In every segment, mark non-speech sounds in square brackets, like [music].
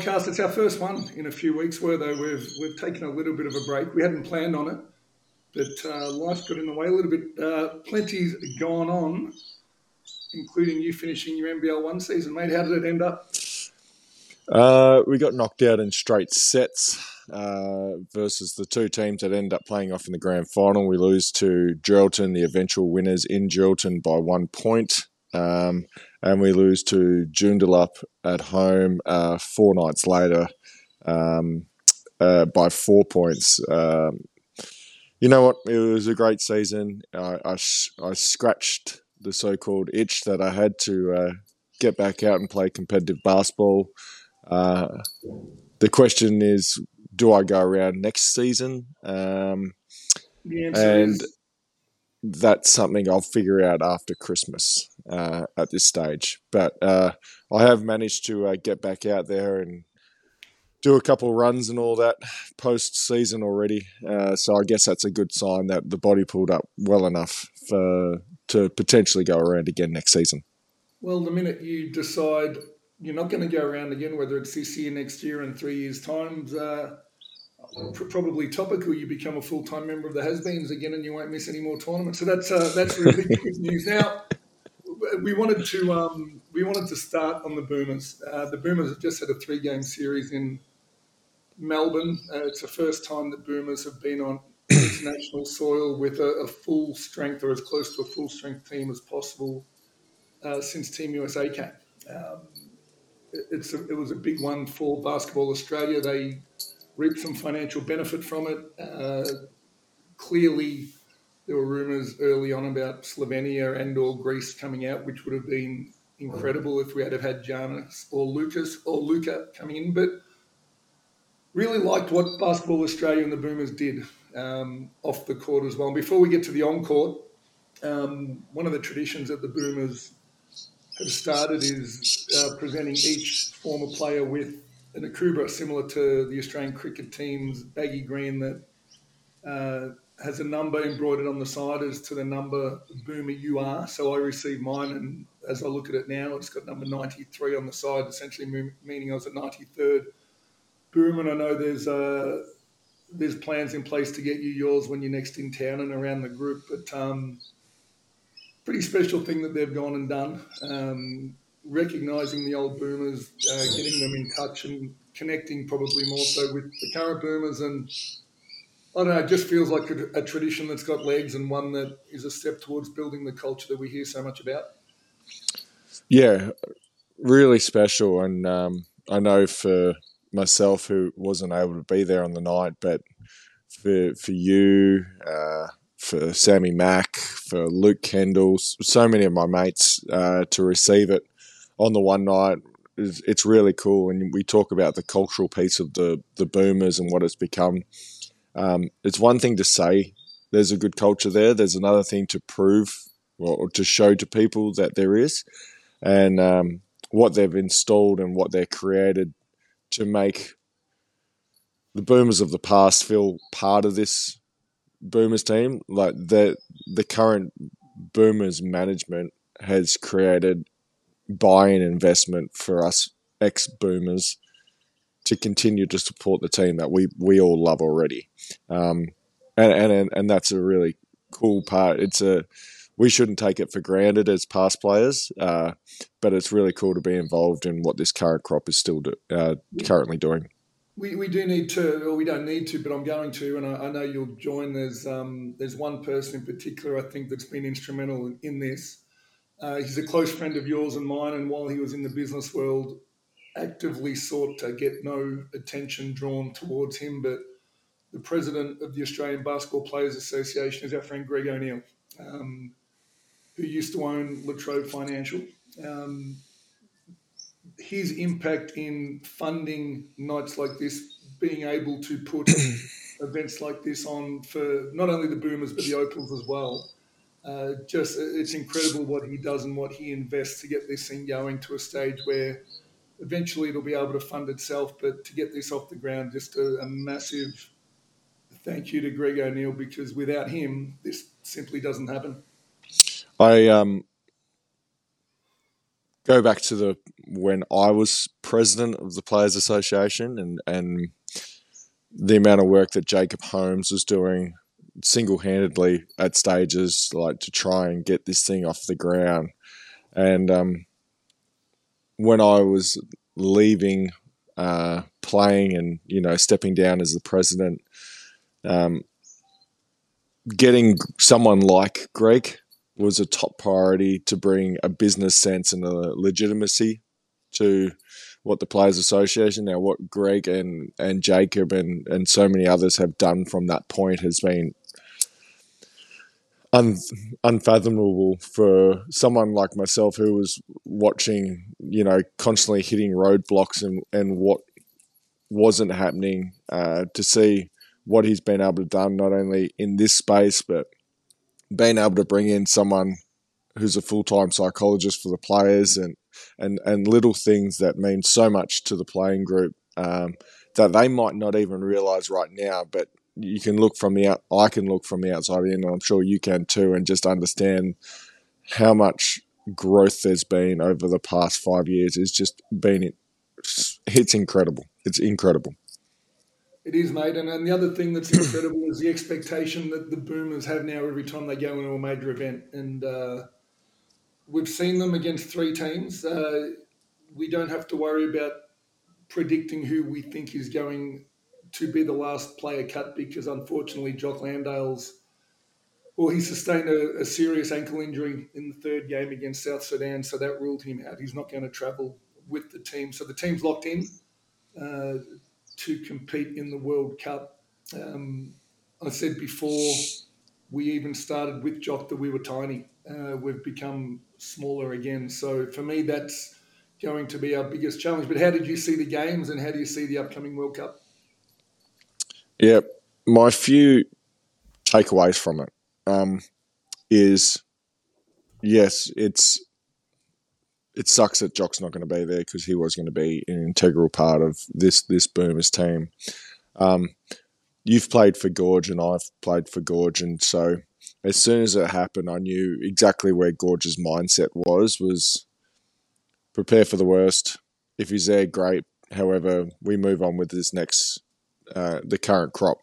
Podcast. It's our first one in a few weeks. Where though we've we've taken a little bit of a break. We hadn't planned on it, but uh, life got in the way a little bit. Uh, plenty's gone on, including you finishing your NBL one season, mate. How did it end up? Uh, we got knocked out in straight sets uh, versus the two teams that end up playing off in the grand final. We lose to Geraldton, the eventual winners in Geraldton by one point. Um, and we lose to Joondalup at home uh, four nights later um, uh, by four points. Um, you know what? It was a great season. I, I, I scratched the so called itch that I had to uh, get back out and play competitive basketball. Uh, the question is, do I go around next season? Um, and that's something I'll figure out after Christmas uh, at this stage. But uh, I have managed to uh, get back out there and do a couple runs and all that post season already. Uh, so I guess that's a good sign that the body pulled up well enough for to potentially go around again next season. Well, the minute you decide you're not going to go around again, whether it's this year, next year, in three years' time, uh, probably topical. You become a full time member of the Has-Beens again, and you won't miss any more tournaments. So that's uh, that's really good news. Now, we wanted to um, we wanted to start on the Boomers. Uh, the Boomers have just had a three game series in Melbourne. Uh, it's the first time that Boomers have been on [coughs] international soil with a, a, full strength or as close to a full strength team as possible uh, since Team USA came. Um, it, it's a, it was a big one for Basketball Australia. They reaped some financial benefit from it. Uh, clearly, there were rumours early on about Slovenia and or Greece coming out, which would have been incredible if we had have had Giannis or Lucas or Luka coming in. But really liked what Basketball Australia and the Boomers did um, off the court as well. And before we get to the on court, um, one of the traditions that the Boomers have started is uh, presenting each former player with an Akubra similar to the Australian cricket team's baggy green that uh, has a number embroidered on the side as to the number boomer you are. So I received mine, and as I look at it now, it's got number 93 on the side, essentially meaning I was a 93rd boomer. And I know there's uh, there's plans in place to get you yours when you're next in town and around the group. But um, pretty special thing that they've gone and done. Um, recognizing the old boomers, uh, getting them in touch and connecting probably more so with the current boomers. And I don't know, it just feels like a, a, tradition that's got legs and one that is a step towards building the culture that we hear so much about. Yeah, really special. And um, I know for myself, who wasn't able to be there on the night, but for, for you, uh, for Sammy Mack, for Luke Kendall, so many of my mates uh, to receive it on the one night. It's really cool, and we talk about the cultural piece of the the boomers and what it's become. Um, it's one thing to say there's a good culture there. There's another thing to prove or to show to people that there is, and um, what they've installed and what they're created to make the boomers of the past feel part of this boomers team. Like the the current boomers management has created buying investment for us ex boomers to continue to support the team that we we all love already, um, and and and that's a really cool part. It's a we shouldn't take it for granted as past players, uh, but it's really cool to be involved in what this current crop is still do, uh, currently doing. We, we do need to, or we don't need to, but I'm going to, and I, I know you'll join. There's um, there's one person in particular I think that's been instrumental in, in this, uh, he's a close friend of yours and mine, and while he was in the business world, actively sought to get no attention drawn towards him. But the president of the Australian Basketball Players Association is our friend Greg O'Neill, um, who used to own La Trobe Financial. Um, his impact in funding nights like this, being able to put [coughs] events like this on for not only the Boomers but the Opals as well uh, just it's incredible what he does and what he invests to get this thing going to a stage where eventually it'll be able to fund itself. But to get this off the ground, just a, a massive thank you to Greg O'Neill because without him, this simply doesn't happen. I um, go back to the when I was president of the Players Association and and the amount of work that Jacob Holmes was doing single handedly at stages like to try and get this thing off the ground. And um, when I was leaving uh, playing and you know stepping down as the president, um, getting someone like Greg was a top priority to bring a business sense and a legitimacy to what the Players Association now what Greg and and Jacob and and so many others have done from that point has been un, unfathomable for someone like myself who was watching you know constantly hitting roadblocks and and what wasn't happening uh, to see what he's been able to do, not only in this space but being able to bring in someone who's a full time psychologist for the players and, and, and little things that mean so much to the playing group um, that they might not even realize right now, but you can look from the out, I can look from the outside in, and I'm sure you can too, and just understand how much growth there's been over the past five years. It's just been, it's incredible. It's incredible. It is, mate. And, and the other thing that's incredible is the expectation that the Boomers have now every time they go into a major event. And uh, we've seen them against three teams. Uh, we don't have to worry about predicting who we think is going to be the last player cut because unfortunately Jock Landale's well he sustained a, a, serious ankle injury in the third game against South Sudan so that ruled him out he's not going to travel with the team so the team's locked in uh, to compete in the World Cup. Um, I said before we even started with Jock that we were tiny. Uh, we've become smaller again. So for me, that's going to be our biggest challenge. But how did you see the games and how do you see the upcoming World Cup? Yeah, my few takeaways from it um, is yes, it's it sucks that Jock's not going to be there because he was going to be an integral part of this this Boomers team. Um, you've played for Goorj and I've played for Goorj, and so as soon as it happened, I knew exactly where Goorj's mindset was: was prepare for the worst. If he's there, great. However, we move on with this next uh, the current crop.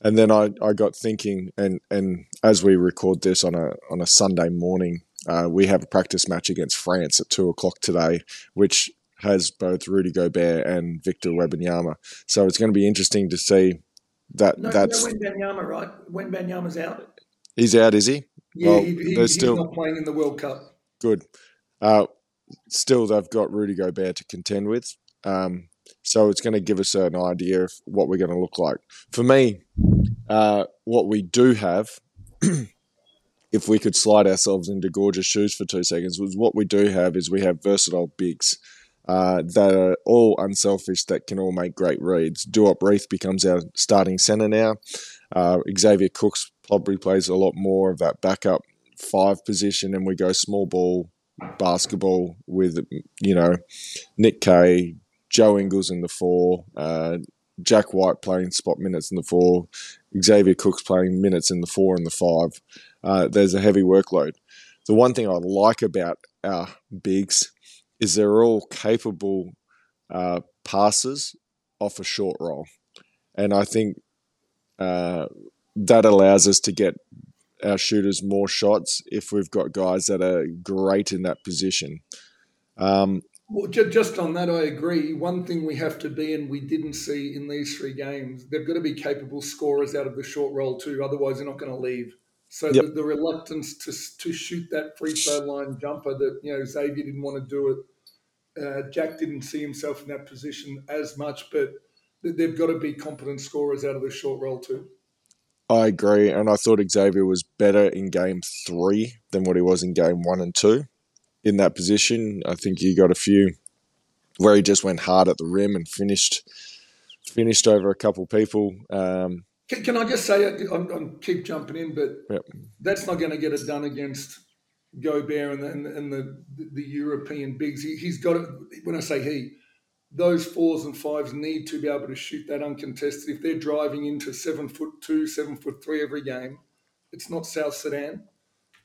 And then I, I got thinking, and, and as we record this on a on a Sunday morning, uh, we have a practice match against France at two o'clock today, which has both Rudy Gobert and Victor Wembanyama. So it's going to be interesting to see that. No, that's no, Wembanyama, right? Wembanyama's out. He's out, is he? Yeah, well, he, he, he's still not playing in the World Cup. Good. Uh, still, they've got Rudy Gobert to contend with. Um, so it's going to give us an idea of what we're going to look like. For me, uh, what we do have [clears throat] if we could slide ourselves into Goorj's shoes for two seconds, was what we do have is we have versatile bigs uh, that are all unselfish, that can all make great reads. Duop Reath becomes our starting centre now. Uh, Xavier Cooks probably plays a lot more of that backup five position, and we go small ball basketball with, you know, Nick Kay, Joe Ingles in the four, uh, Jack White playing spot minutes in the four, Xavier Cooks playing minutes in the four and the five uh, there's a heavy workload. The one thing I like about our bigs is they're all capable uh, passes off a short roll. And I think uh, that allows us to get our shooters more shots if we've got guys that are great in that position. Um, well, just on that, I agree. One thing we have to be, and we didn't see in these three games, they've got to be capable scorers out of the short roll too. Otherwise, they're not going to leave. So yep. the, the, reluctance to to shoot that free throw line jumper that you know Xavier didn't want to do it. Uh, Jack didn't see himself in that position as much, but they've got to be competent scorers out of the short roll too. I agree, and I thought Xavier was better in game three than what he was in game one and two. In that position, I think he got a few where he just went hard at the rim and finished finished over a couple people. Um, can, can I just say, I'm, I'm, keep jumping in, but yep. that's not going to get it done against Gobert and the, and the, and the, the European bigs. He, has got it. When I say he, those fours and fives need to be able to shoot that uncontested. If they're driving into seven foot two, seven foot three every game, it's not South Sudan.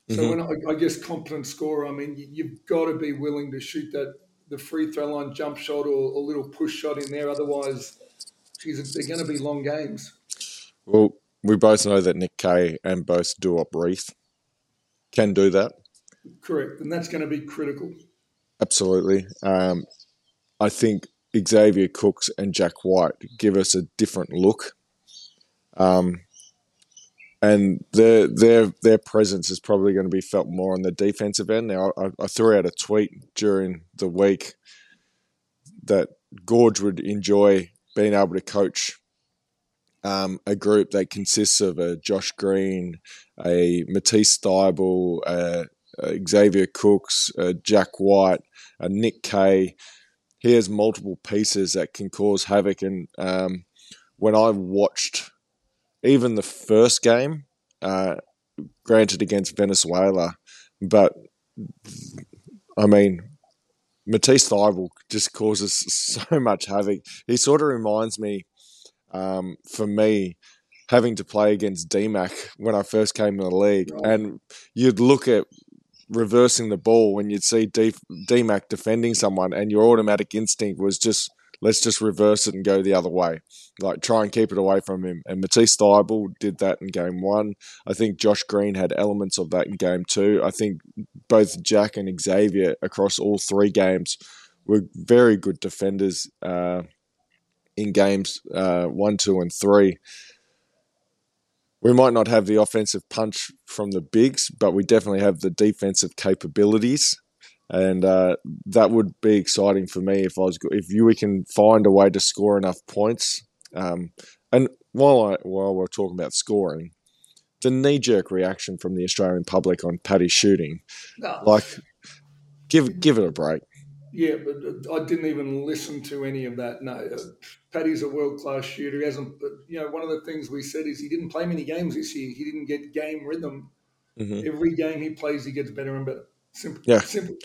So mm-hmm. when I, I, guess competent scorer, I mean you, have got to be willing to shoot that the free throw line jump shot or a little push shot in there. Otherwise, geez, they're going to be long games. Well, we both know that Nick Kay and both Duop Reath can do that. Correct, and that's going to be critical. Absolutely. Um, I think Xavier Cooks and Jack White give us a different look. Um, and their their their presence is probably going to be felt more on the defensive end. Now, I, I threw out a tweet during the week that Goorj would enjoy being able to coach um, a group that consists of a Josh Green, a Matisse Thybulle, uh, uh, Xavier Cooks, uh, Jack White, uh, Nick Kay. He has multiple pieces that can cause havoc. And um, when I watched even the first game, uh, granted against Venezuela, but I mean, Matisse Thybulle just causes [laughs] so much havoc. He sort of reminds me, um, for me, having to play against DMAC when I first came in the league, and you'd look at reversing the ball when you'd see D- DMAC defending someone, and your automatic instinct was just let's just reverse it and go the other way, like try and keep it away from him. And Matisse Thybulle did that in game one. I think Josh Green had elements of that in game two. I think both Jack and Xavier across all three games were very good defenders uh, in games uh, one, two, and three we might not have the offensive punch from the bigs, but we definitely have the defensive capabilities, and uh, that would be exciting for me if I was if you we can find a way to score enough points. Um, and while I, while we're talking about scoring, the knee jerk reaction from the Australian public on Paddy shooting, no. like give give it a break. Yeah, but I didn't even listen to any of that. No, uh, Paddy's a world class shooter. He hasn't, but you know, one of the things we said is he didn't play many games this year. He didn't get game rhythm. Mm-hmm. Every game he plays, he gets better and better. Simple. Yeah. Simple.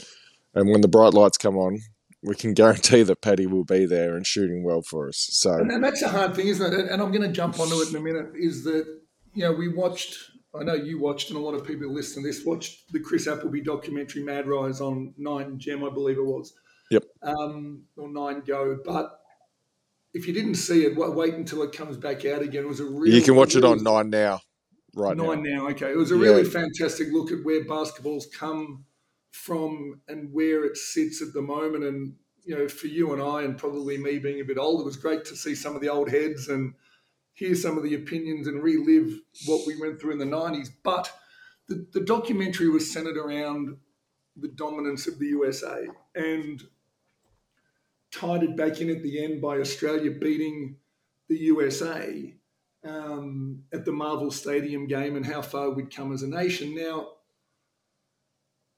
And when the bright lights come on, we can guarantee that Paddy will be there and shooting well for us. So, and, and that's a hard thing, isn't it? And I'm going to jump onto it in a minute. Is that you know we watched. I know you watched, and a lot of people listening to this watched the Chris Appleby documentary Mad Rise on Nine Gem, I believe it was. Yep. Um, or Nine Go, but if you didn't see it, wait until it comes back out again. It was a really you can watch it on Nine now, right? Nine now. now. Okay, it was a really fantastic look at where basketball's come from and where it sits at the moment. And you know, for you and I, and probably me being a bit older, it was great to see some of the old heads and hear some of the opinions and relive what we went through in the '90s. But the, the documentary was centered around the dominance of the USA and tied it back in at the end by Australia beating the USA um, at the Marvel Stadium game and how far we'd come as a nation. Now,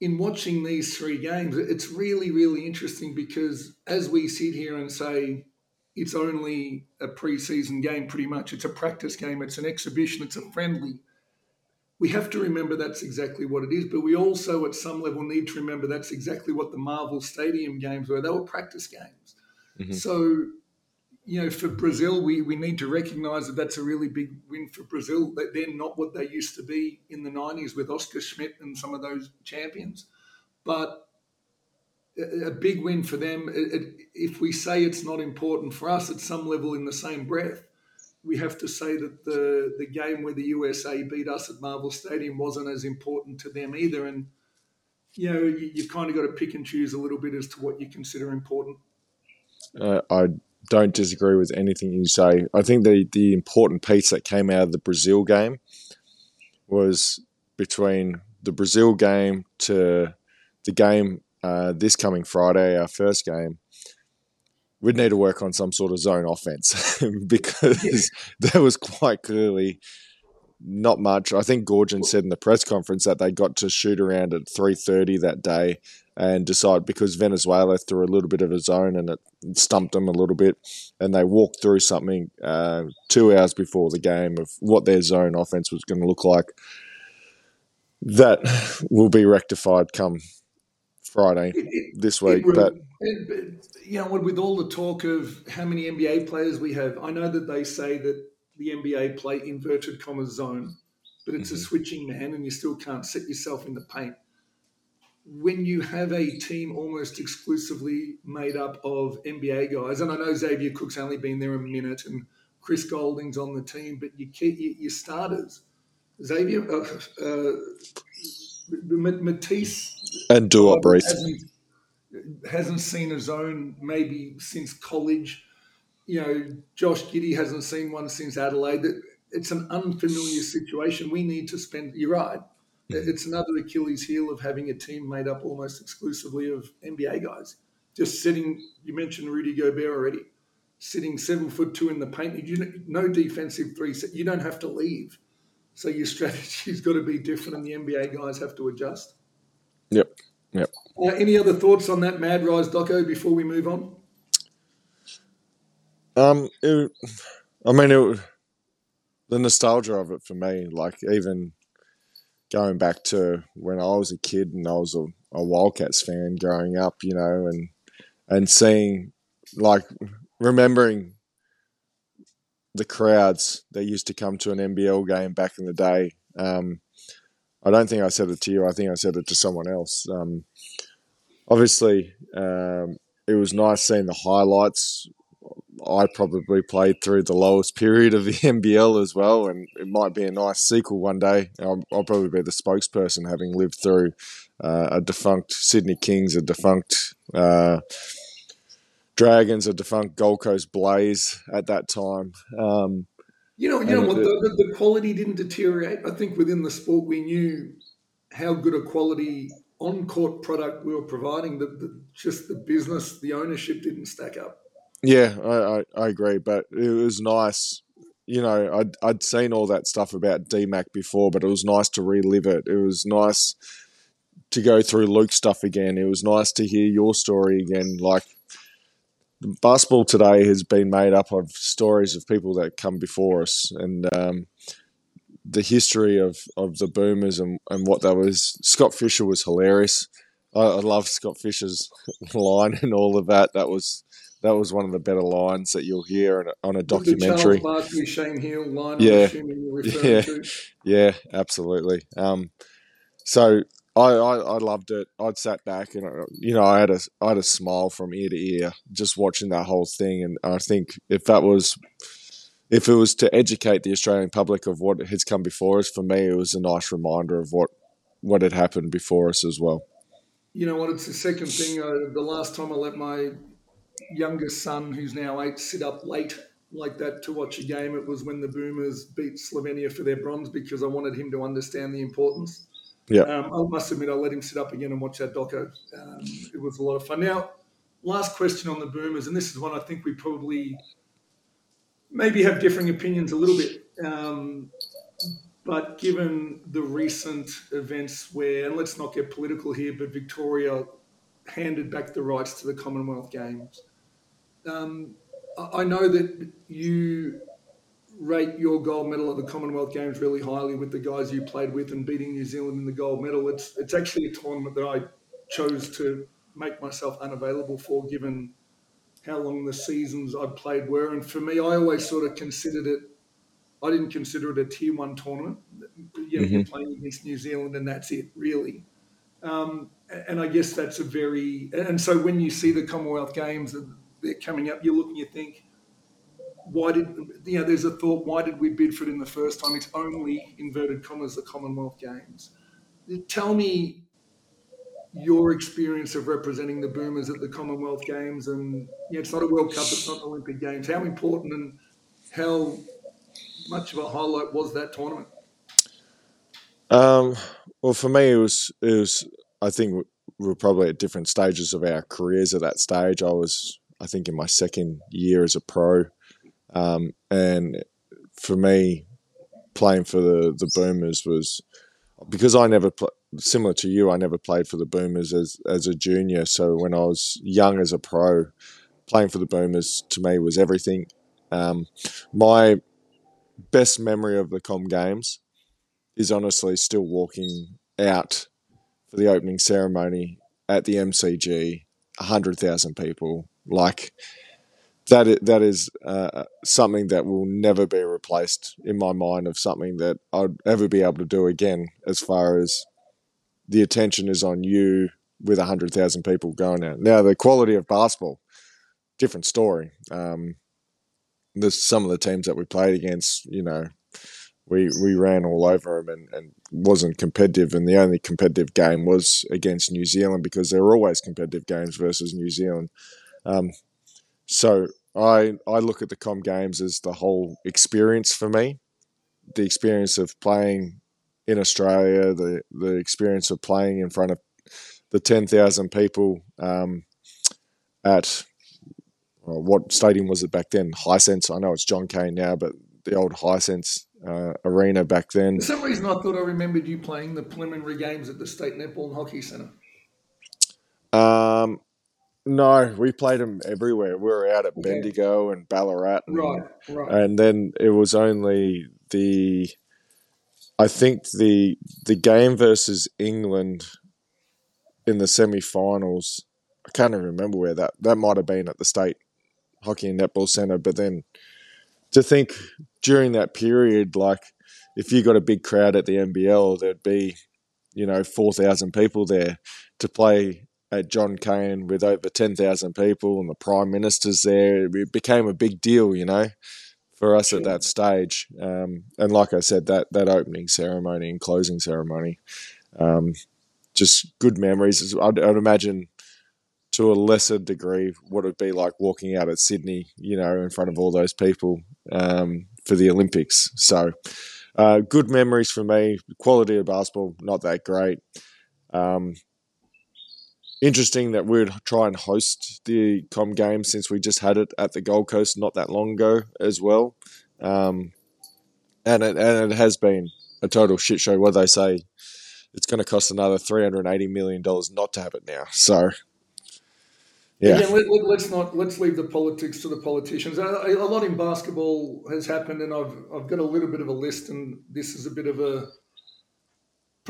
in watching these three games, it's really, really interesting because as we sit here and say it's only a preseason game, pretty much, it's a practice game, it's an exhibition, it's a friendly we have to remember that's exactly what it is. But we also, at some level, need to remember that's exactly what the Marvel Stadium games were. They were practice games. Mm-hmm. So, you know, for Brazil, we, we need to recognize that that's a really big win for Brazil. That they're not what they used to be in the 90s with Oscar Schmidt and some of those champions. But a big win for them. It, it, if we say it's not important for us, at some level, in the same breath, we have to say that the the game where the USA beat us at Marvel Stadium wasn't as important to them either. And you know, you, have kind of got to pick and choose a little bit as to what you consider important. Uh, I don't disagree with anything you say. I think the the important piece that came out of the Brazil game was between the Brazil game to the game uh, this coming Friday, our first game we'd need to work on some sort of zone offense [laughs] because there was quite clearly not much. I think Goorjian said in the press conference that they got to shoot around at 3.30 that day and decide because Venezuela threw a little bit of a zone and it stumped them a little bit and they walked through something uh, two hours before the game of what their zone offense was going to look like. That will be rectified come Friday it, this week. It, but it, you know, with all the talk of how many NBA players we have, I know that they say that the NBA play inverted commas zone, but it's mm-hmm. a switching man, and you still can't set yourself in the paint. When you have a team almost exclusively made up of NBA guys, and I know Xavier Cook's only been there a minute, and Chris Goulding's on the team, but you keep your starters. Xavier, uh, uh, Matisse, and Duop hasn't, hasn't seen a zone maybe since college. You know, Josh Giddey hasn't seen one since Adelaide. It's an unfamiliar situation. We need to spend. You're right. It's another Achilles heel of having a team made up almost exclusively of NBA guys. Just sitting. You mentioned Rudy Gobert already sitting seven foot two in the paint. You no defensive three. set. You don't have to leave. So your [laughs] strategy's got to be different, and the NBA guys have to adjust. Yep. Yep. Uh, any other thoughts on that Mad Rise doco before we move on? Um, it, I mean, it, the nostalgia of it for me, like even going back to when I was a kid and I was a, a Wildcats fan growing up, you know, and and seeing like remembering the crowds that used to come to an NBL game back in the day. Um, I don't think I said it to you. I think I said it to someone else. Um, obviously, um, it was nice seeing the highlights. I probably played through the lowest period of the [laughs] NBL as well, and it might be a nice sequel one day. I'll, I'll probably be the spokesperson, having lived through uh, a defunct Sydney Kings, a defunct uh, Dragons, a defunct Gold Coast Blaze at that time. Um, you know, you know what? The, the, quality didn't deteriorate. I think within the sport, we knew how good a quality on-court product we were providing. The, the just the business, the ownership didn't stack up. Yeah, I, I, I agree, but it was nice. You know, I'd I'd seen all that stuff about DMAC before, but it was nice to relive it. It was nice to go through Luke's stuff again. It was nice to hear your story again. Like basketball today has been made up of stories of people that come before us and um, the history of, of the boomers and, and what that was. Scott Fisher was hilarious. I, I love Scott Fisher's [laughs] line and all of that. That was that was one of the better lines that you'll hear on a documentary. The Charles Barkley, Shane Heal line. Yeah, yeah, yeah, absolutely. Um, so I, I, I, loved it. I'd sat back and uh, you know I had a I had a smile from ear to ear just watching that whole thing, and I think if that was if it was to educate the Australian public of what has come before us, for me it was a nice reminder of what what had happened before us as well. You know what? It's the second thing. Uh, the last time I let my youngest son, who's now eight, sit up late like that to watch a game, it was when the Boomers beat Slovenia for their bronze because I wanted him to understand the importance yeah. Um, I must admit, I let him sit up again and watch that doco. Um, it was a lot of fun. Now, last question on the Boomers, and this is one I think we probably maybe have differing opinions a little bit. Um, but given the recent events where, and let's not get political here, but Victoria handed back the rights to the Commonwealth Games. Um, I know that you rate your gold medal at the Commonwealth Games really highly with the guys you played with and beating New Zealand in the gold medal. It's it's actually a tournament that I chose to make myself unavailable for, given how long the seasons I played were. And for me, I always sort of considered it. I didn't consider it a tier one tournament. You know, mm-hmm. you're playing against New Zealand, and that's it, really. Um, and I guess that's a very and so when you see the Commonwealth Games they're coming up, you look and you think why did you know? There's a thought. Why did we bid for it in the first time? It's only inverted commas the Commonwealth Games. Tell me your experience of representing the Boomers at the Commonwealth Games, and yeah, it's not a World Cup, it's not an Olympic Games. How important and how much of a highlight was that tournament? Um, well, for me, it was it was. I think we were probably at different stages of our careers at that stage. I was, I think, in my second year as a pro. Um, and for me, playing for the, the Boomers was because I never pl- similar to you. I never played for the Boomers as as a junior. So when I was young as a pro, playing for the Boomers to me was everything. Um, my best memory of the Com Games is honestly still walking out for the opening ceremony at the MCG, hundred thousand people. Like that is, that is uh, something that will never be replaced in my mind of something that I'd ever be able to do again. As far as the attention is on you with hundred thousand people going out. Now the quality of basketball, different story. Um, some of the teams that we played against, you know, we we ran all over them and, and wasn't competitive. And the only competitive game was against New Zealand because there are always competitive games versus New Zealand. Um, so I I look at the com games as the whole experience for me, the experience of playing in Australia, the the experience of playing in front of the ten thousand people um, at well, what stadium was it back then? Hisense. I know it's John Cain now, but the old Hisense uh, arena back then. For some reason, I thought I remembered you playing the preliminary games at the State Netball and Hockey Centre. Um, no, we played them everywhere. We were out at okay. Bendigo and Ballarat, and, right, right. And then it was only the, I think the the game versus England in the semi-finals. I can't even remember where that that might have been at the State Hockey and Netball Centre, but then to think during that period, like if you got a big crowd at the NBL, there'd be, you know, 4,000 people there to play at John Cain with over 10,000 people and the Prime Minister's there. It became a big deal, you know, for us at that stage. Um, and like I said, that, that opening ceremony and closing ceremony, um, just good memories. I'd, I'd imagine to a lesser degree what it'd be like walking out at Sydney, you know, in front of all those people um, for the Olympics. So, uh, good memories for me. Quality of basketball, not that great. Um, interesting that we'd try and host the Com game since we just had it at the Gold Coast not that long ago as well. Um, and it, and it has been a total shit show. What do they say, it's going to cost another three hundred eighty million dollars not to have it now. So yeah. Let, us let, not let's leave the politics to the politicians. A, a, lot in basketball has happened, and I've I've got a little bit of a list, and this is a bit of a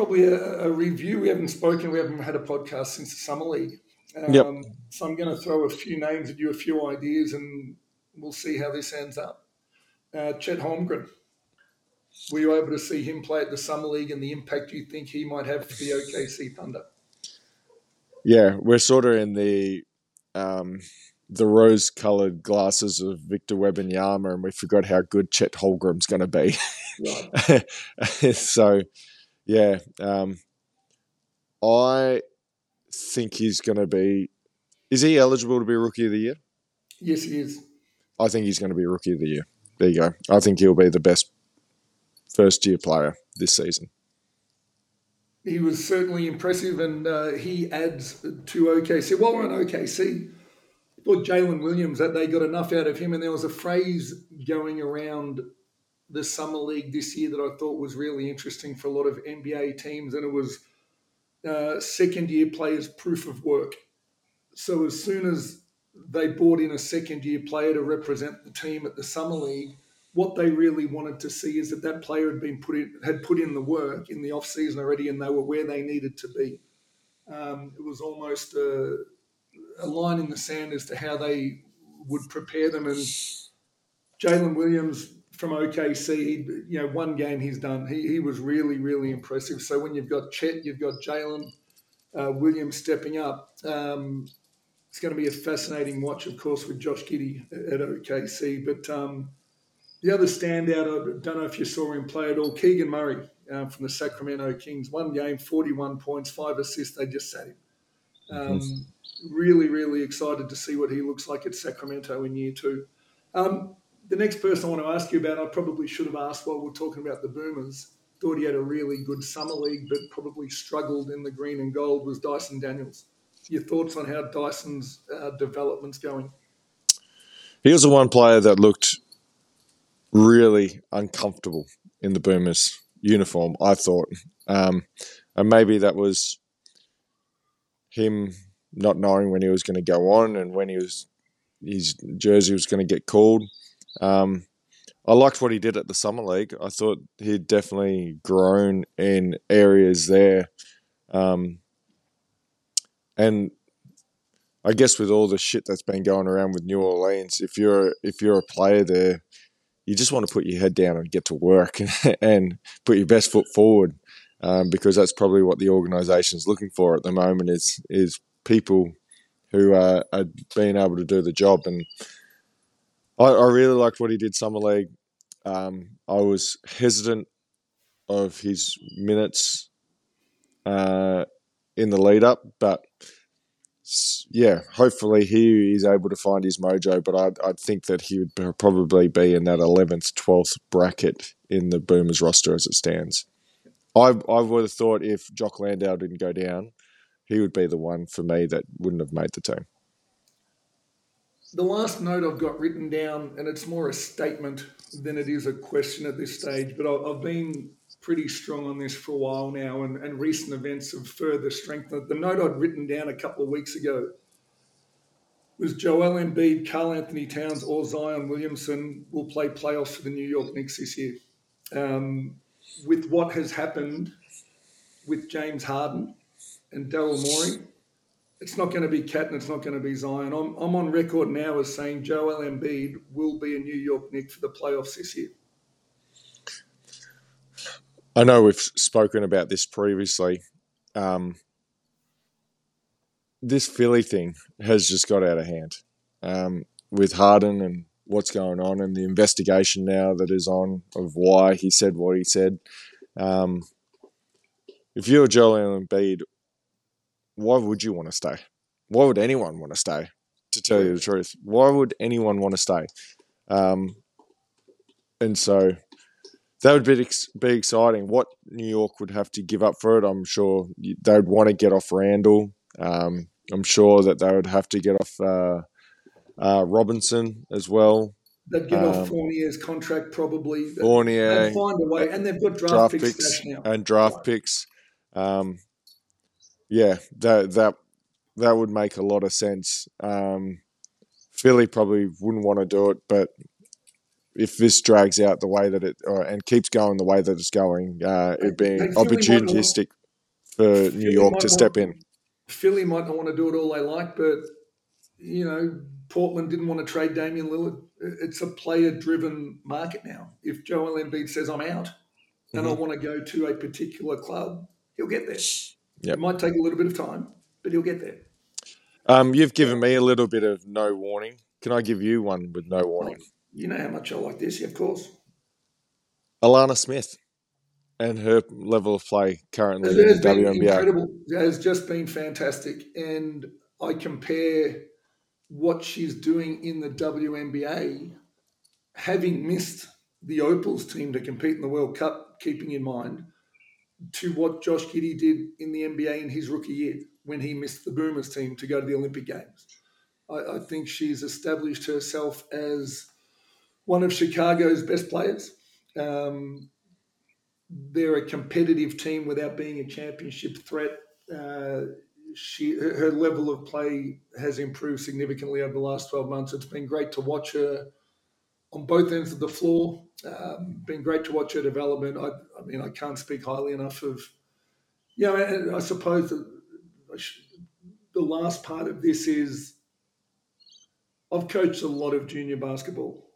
probably a, a review. We haven't spoken, we haven't had a podcast since the summer league. Um, yep. So I'm going to throw a few names at you, a few ideas, and we'll see how this ends up. Uh, Chet Holmgren. Were you able to see him play at the summer league, and the impact you think he might have for the OKC Thunder? Yeah, we're sort of in the um, the rose-colored glasses of Victor Wembanyama, and Yama, and we forgot how good Chet Holmgren's going to be. Right. [laughs] so, yeah, um, I think he's going to be. Is he eligible to be Rookie of the Year? Yes, he is. I think he's going to be Rookie of the Year. There you go. I think he'll be the best first-year player this season he was certainly impressive, and uh, he adds to OKC. While we're on OKC, I thought Jalen Williams that they got enough out of him, and there was a phrase going around the summer league this year that I thought was really interesting for a lot of NBA teams, and it was uh, second year players' proof of work. So as soon as they brought in a second year player to represent the team at the summer league what they really wanted to see is that that player had been put in, had put in the work in the off season already, and they were where they needed to be. Um, it was almost a, a, line in the sand as to how they would prepare them. And Jalen Williams from OKC, you know, one game he's done, he, he was really really impressive. So when you've got Chet, you've got Jalen uh, Williams stepping up. Um, it's going to be a fascinating watch, of course, with Josh Giddey at OKC, but. Um, the other standout, I don't know if you saw him play at all, Keegan Murray uh, from the Sacramento Kings. One game, 41 points, five assists. They just sat him. Um. Really, really excited to see what he looks like at Sacramento in year two. Um, the next person I want to ask you about, I probably should have asked while we're talking about the Boomers. Thought he had a really good summer league, but probably struggled in the green and gold. Was Dyson Daniels? Your thoughts on how Dyson's uh, development's going? He was the one player that looked really uncomfortable in the Boomers uniform, I thought. Um, and maybe that was him not knowing when he was going to go on and when he was his jersey was going to get called. Um, I liked what he did at the summer league. I thought he'd definitely grown in areas there, um, and I guess with all the shit that's been going around with New Orleans, if you're if you're a player there, you just want to put your head down and get to work and [laughs] and put your best foot forward, um, because that's probably what the organisation is looking for at the moment is is people who are, are being able to do the job. And I, I really liked what he did summer league. Um, I was hesitant of his minutes uh, in the lead up, but yeah, hopefully he is able to find his mojo. But I I think that he would probably be in that eleventh, twelfth bracket in the Boomers roster as it stands. I I would have thought if Jock Landale didn't go down, he would be the one for me that wouldn't have made the team. The last note I've got written down, and it's more a statement than it is a question at this stage, but I've been pretty strong on this for a while now, and, and recent events have further strengthened. The note I'd written down a couple of weeks ago was Joel Embiid, Karl Anthony Towns, or Zion Williamson will play playoffs for the New York Knicks this year. Um, with what has happened with James Harden and Daryl Morey, it's not going to be Cat and it's not going to be Zion. I'm, I'm on record now as saying Joel Embiid will be a New York Knick for the playoffs this year. I know we've spoken about this previously. Um, this Philly thing has just got out of hand um, with Harden and what's going on and the investigation now that is on of why he said what he said. Um, if you're Joel Embiid, why would you want to stay? Why would anyone want to stay? To tell you the truth, why would anyone want to stay? Um, and so that would be be exciting. What New York would have to give up for it, I'm sure they would want to get off Randle. Um, I'm sure that they would have to get off uh, uh, Robinson as well. They'd get um, off Fournier's contract probably. Fournier, they'd find a way, and they've got draft, draft picks, picks now. and draft picks. Um, yeah, that that that would make a lot of sense. Um, Philly probably wouldn't want to do it, but if this drags out the way that it uh, and keeps going the way that it's going, uh, it'd be opportunistic for New York to step want, in. Philly might not want to do it all they like, but you know, Portland didn't want to trade Damian Lillard. It's a player-driven market now. If Joel Embiid says I'm out and mm-hmm. I want to go to a particular club, he'll get there. Yep. It might take a little bit of time, but he'll get there. Um, you've given me a little bit of no warning. Can I give you one with no warning? You know how much I like this, of course. Alanna Smith and her level of play currently in the WNBA. Incredible. It has just been fantastic. And I compare what she's doing in the WNBA, having missed the Opals team to compete in the World Cup, keeping in mind, to what Josh Giddey did in the NBA in his rookie year when he missed the Boomers team to go to the Olympic Games. I, I think she's established herself as one of Chicago's best players. Um, they're a competitive team without being a championship threat. Uh, she her level of play has improved significantly over the last 12 months. It's been great to watch her on both ends of the floor. Um, been great to watch her development. I, I, mean, I can't speak highly enough of. Yeah, I, I suppose the last part of this is I've coached a lot of junior basketball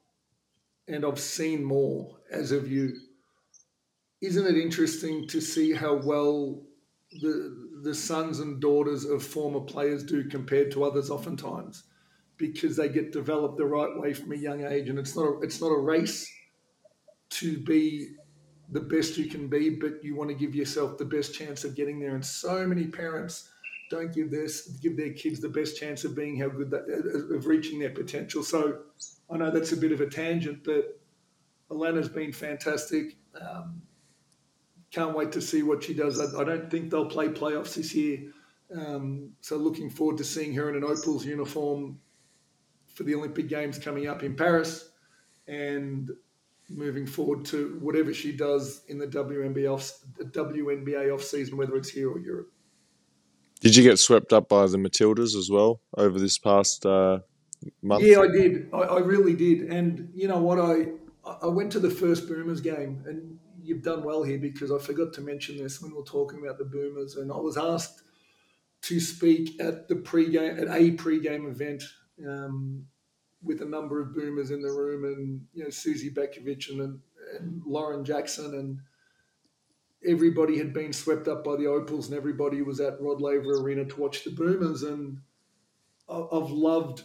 and I've seen more as of you. Isn't it interesting to see how well the the sons and daughters of former players do compared to others oftentimes because they get developed the right way from a young age and it's not a, it's not a race to be the best you can be but you want to give yourself the best chance of getting there and so many parents don't give this give their kids the best chance of being how good that of reaching their potential so I know that's a bit of a tangent, but Alanna's been fantastic. Um, can't wait to see what she does. I, I, don't think they'll play playoffs this year. Um, so looking forward to seeing her in an Opals uniform for the Olympic Games coming up in Paris and moving forward to whatever she does in the WNBA off, the WNBA off season, whether it's here or Europe. Did you get swept up by the Matildas as well over this past uh, month? Yeah, I did. I, I, really did. And you know what? I I went to the first Boomers game, and you've done well here because I forgot to mention this when we were talking about the Boomers, and I was asked to speak at the pre-game at a pre-game event um, with a number of boomers in the room, and you know Suzy Batkovic and, and Lauren Jackson, and everybody had been swept up by the Opals, and everybody was at Rod Laver Arena to watch the boomers, and I've loved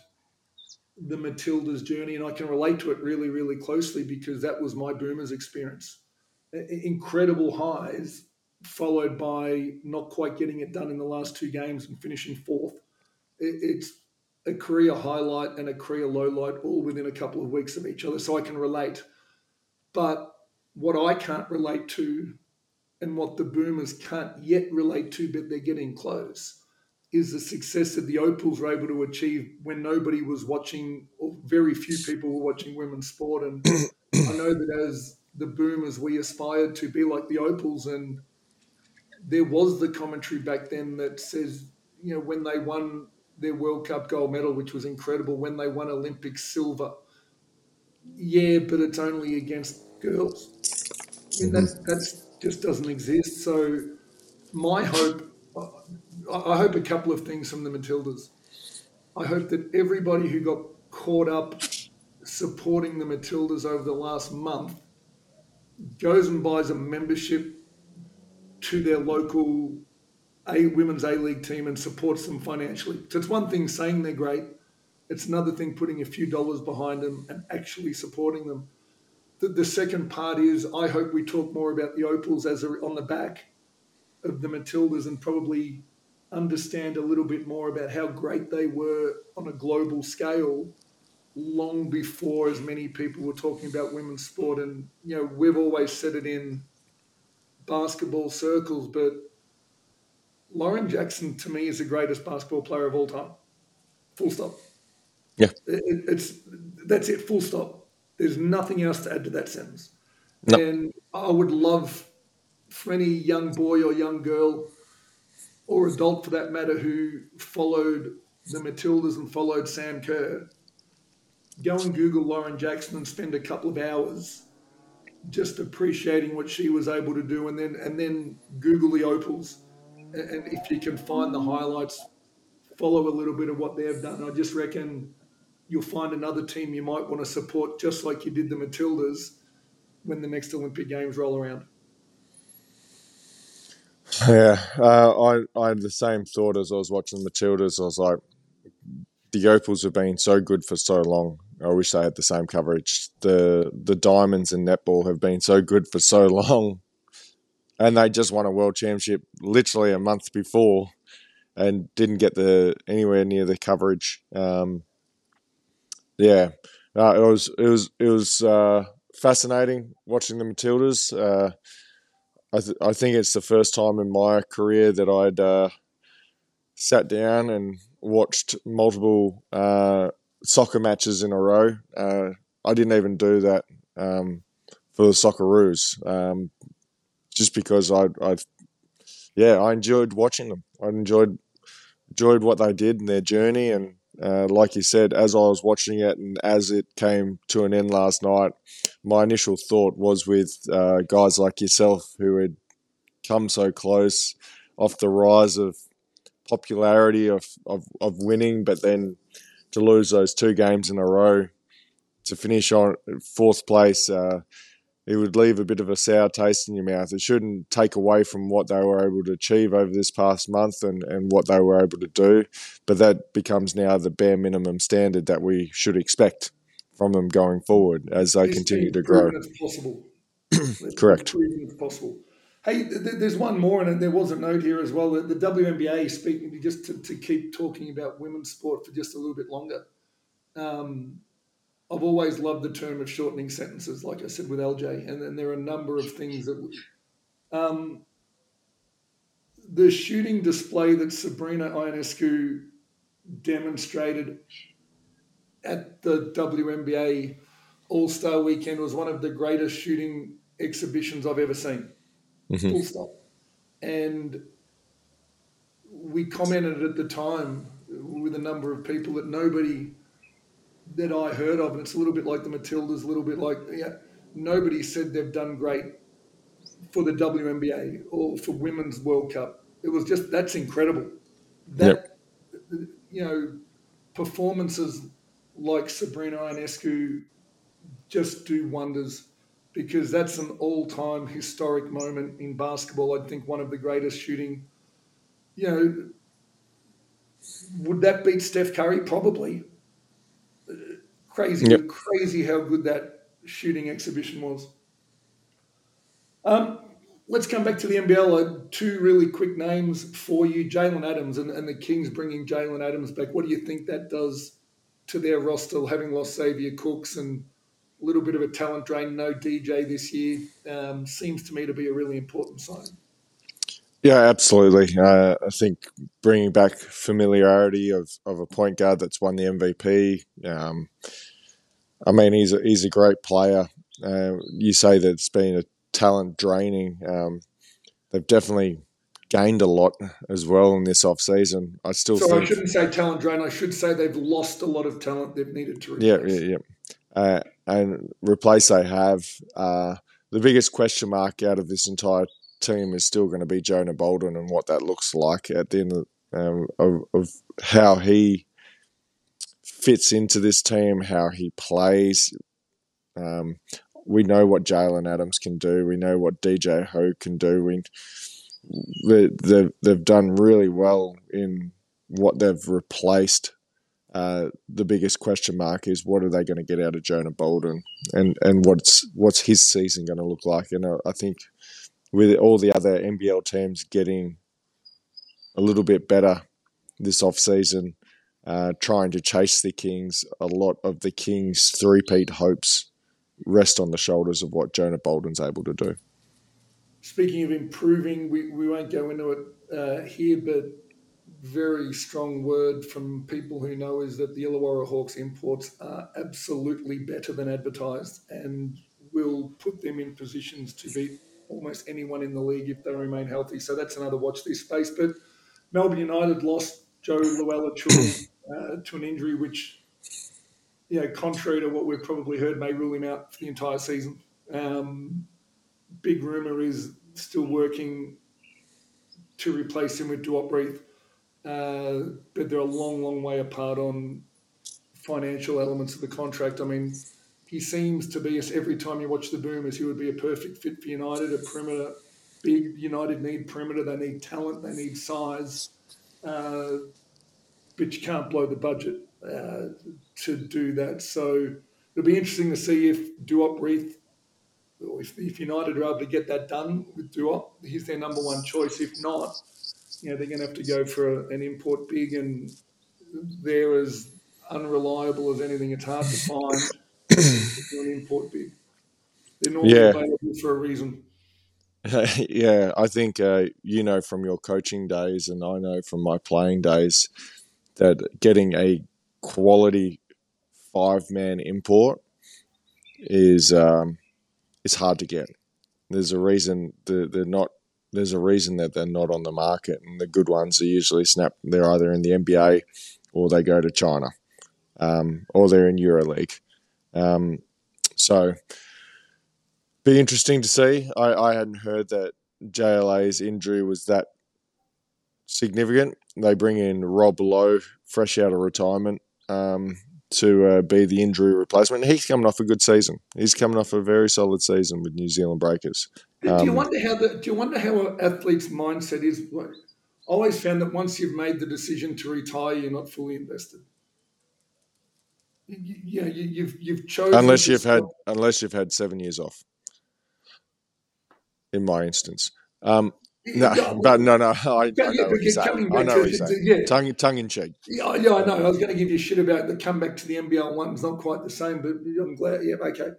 the Matildas journey, and I can relate to it really, really closely because that was my boomers experience. Incredible highs, followed by not quite getting it done in the last two games and finishing fourth. It's a career highlight and a career low light all within a couple of weeks of each other, so I can relate. But what I can't relate to, and what the boomers can't yet relate to, but they're getting close is the success that the Opals were able to achieve when nobody was watching, or very few people were watching women's sport. And I know that as the boomers, we aspired to be like the Opals. And there was the commentary back then that says, you know, when they won their World Cup gold medal, which was incredible, when they won Olympic silver, yeah, but it's only against girls. Mean, that mm-hmm. that's just doesn't exist. So my hope I hope a couple of things from the Matildas. I hope that everybody who got caught up supporting the Matildas over the last month goes and buys a membership to their local a women's A League team and supports them financially. So it's one thing saying they're great, it's another thing putting a few dollars behind them and actually supporting them. The, the second part is I hope we talk more about the Opals as a, on the back of the Matildas and probably understand a little bit more about how great they were on a global scale long before as many people were talking about women's sport. And, you know, we've always said it in basketball circles, but Lauren Jackson to me is the greatest basketball player of all time. Full stop. Yeah. It, it's that's it, full stop. There's nothing else to add to that sentence. No. And I would love for any young boy or young girl or adult for that matter who followed the Matildas and followed Sam Kerr, go and Google Lauren Jackson and spend a couple of hours just appreciating what she was able to do, and then and then Google the Opals, and if you can find the highlights, follow a little bit of what they've done. I just reckon you'll find another team you might want to support, just like you did the Matildas when the next Olympic Games roll around. Yeah, uh, I I had the same thought as I was watching the Matildas. I was like, the Opals have been so good for so long. I wish they had the same coverage. The the Diamonds in netball have been so good for so [laughs] long, and they just won a world championship literally a month before, and didn't get the anywhere near the coverage. Um, yeah, uh, it was it was it was uh, fascinating watching the Matildas. Uh, I, th- I think it's the first time in my career that I'd uh, sat down and watched multiple uh, soccer matches in a row. I didn't even do that um, for the Socceroos, um, just because I, I, yeah, I enjoyed watching them. I enjoyed enjoyed what they did and their journey, and uh, like you said, as I was watching it and as it came to an end last night, my initial thought was with uh, guys like yourself who had come so close off the rise of popularity of, of, of winning, but then to lose those two games in a row to finish on fourth place. Uh, it would leave a bit of a sour taste in your mouth. It shouldn't take away from what they were able to achieve over this past month and, and what they were able to do. But that becomes now the bare minimum standard that we should expect from them going forward as they it's continue to grow. possible. [clears throat] Correct. possible. Hey, there's one more, and there was a note here as well. The WNBA, speaking just to, to keep talking about women's sport for just a little bit longer. Um, I've always loved the term of shortening sentences, like I said with LJ, and then there are a number of things that. Um, the shooting display that Sabrina Ionescu demonstrated at the WNBA All Star Weekend was one of the greatest shooting exhibitions I've ever seen. Mm-hmm. Full stop. And we commented at the time with a number of people that nobody that I heard of, and it's a little bit like the Matildas, a little bit like yeah, nobody said they've done great for the WNBA or for Women's World Cup. It was just that's incredible. that yep. you know performances like Sabrina Ionescu just do wonders because that's an all-time historic moment in basketball. I think one of the greatest shooting. You know, would that beat Steph Curry? Probably. Crazy, yep. crazy how good that shooting exhibition was. Um, let's come back to the NBL. Uh, two really quick names for you: Jalen Adams and, and the Kings bringing Jalen Adams back. What do you think that does to their roster, having lost Xavier Cooks and a little bit of a talent drain? No DJ this year um, seems to me to be a really important sign. Yeah, absolutely. Uh, I think bringing back familiarity of, of a point guard that's won the MVP. Um, I mean, he's a, he's a great player. Uh, you say that it's been a talent draining. Um, they've definitely gained a lot as well in this off season. I still so think, I shouldn't say talent drain. I should say they've lost a lot of talent they've needed to replace. Yeah, yeah, yeah. Uh, and replace they have. Uh, the biggest question mark out of this entire team is still going to be Jonah Bolden and what that looks like at the end of, um, of, of how he fits into this team, how he plays. Um, we know what Jalen Adams can do. We know what DJ Hogg can do. We they, they've they've done really well in what they've replaced. Uh, the biggest question mark is what are they going to get out of Jonah Bolden, and and what's what's his season going to look like? And I, I think with all the other NBL teams getting a little bit better this off season, uh, trying to chase the Kings, a lot of the Kings' three-peat hopes rest on the shoulders of what Jonah Bolden's able to do. Speaking of improving, we, we won't go into it uh, here, but very strong word from people who know is that the Illawarra Hawks imports are absolutely better than advertised and will put them in positions to beat almost anyone in the league if they remain healthy. So that's another watch this space. But Melbourne United lost Joe Luella uh, to an injury which, you know, contrary to what we've probably heard, may rule him out for the entire season. Um, big rumour is still working to replace him with Duop Reath. Uh, but they're a long, long way apart on financial elements of the contract. I mean, he seems to be, every time you watch the Boomers, he would be a perfect fit for United, a perimeter. Big United need perimeter, they need talent, they need size. Uh, but you can't blow the budget uh, to do that. So it'll be interesting to see if Duop Reath if, if United are able to get that done with Duop, he's their number one choice. If not, you know, they're going to have to go for a, an import big, and they're as unreliable as anything. It's hard to find [coughs] an import big. They're normally yeah. available for a reason. [laughs] yeah, I think uh, you know from your coaching days, and I know from my playing days, that getting a quality five man import is um, it's hard to get. There's a reason they're, they're not. There's a reason that they're not on the market, and the good ones are usually snap. They're either in the NBA or they go to China, um, or they're in EuroLeague. Um, so, be interesting to see. I, I hadn't heard that JLA's injury was that significant. They bring in Rob Loe, fresh out of retirement. Um, to uh, be the injury replacement. He's coming off a good season. He's coming off a very solid season with New Zealand Breakers. Um, do you um, wonder how the, Do you wonder how an athlete's mindset is? I always found that once you've made the decision to retire, you're not fully invested. You, you know, you, you've you've chosen unless you've had unless you've had seven years off. In my instance, um, no, [laughs] but no, no. I, I know what you're saying. I know what you're saying. Yeah. Tongue, tongue in cheek. Yeah, yeah, I know. I was going to give you shit about the comeback to the NBL one. It's not quite the same, but I'm glad. Yeah, okay.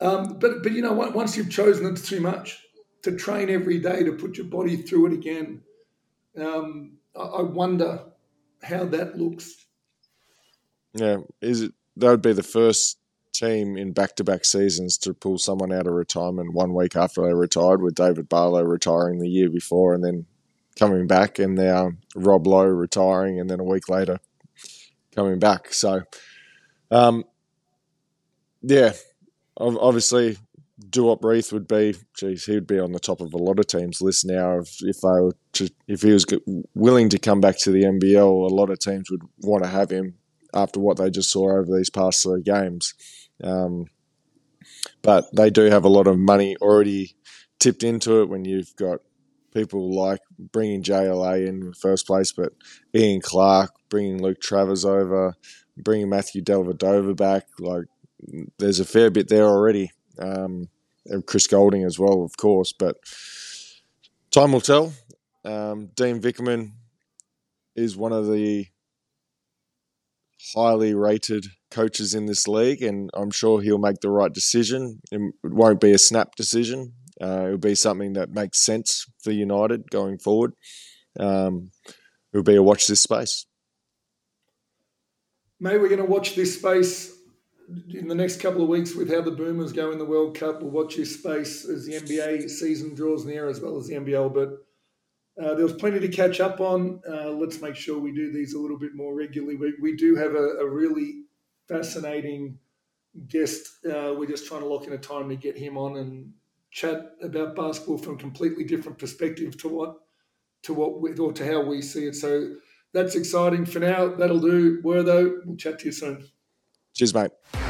Um, but but you know? Once you've chosen, it's too much to train every day to put your body through it again. Um, I, I wonder how that looks. Yeah, is it? That would be the first team in back to back seasons to pull someone out of retirement one week after they retired, with David Barlow retiring the year before and then coming back, and now Rob Loe retiring, and then a week later coming back. So, um, yeah, obviously Duop Reath would be, geez, he would be on the top of a lot of teams' list now. If, if they were to, if he was willing to come back to the NBL, a lot of teams would want to have him after what they just saw over these past three games. Um, but they do have a lot of money already tipped into it when you've got people like bringing JLA in the first place, but Ian Clark, bringing Luke Travers over, bringing Matthew Dellavedova back. Like, there's a fair bit there already. Um, Chris Goulding as well, of course, but time will tell. Um, Dean Vickerman is one of the highly rated coaches in this league, and I'm sure he'll make the right decision. It won't be a snap decision. Uh, it'll be something that makes sense for United going forward. Um, it'll be a watch this space. Mate, we're going to watch this space in the next couple of weeks with how the Boomers go in the World Cup. We'll watch this space as the NBA season draws near, as well as the NBL. But uh, there was plenty to catch up on. Uh, let's make sure we do these a little bit more regularly. We, we do have a, a really fascinating guest. Uh, we're just trying to lock in a time to get him on and chat about basketball from a completely different perspective to what to what we, or to how we see it. So that's exciting. For now, that'll do. Were though, we'll chat to you soon. Cheers, mate.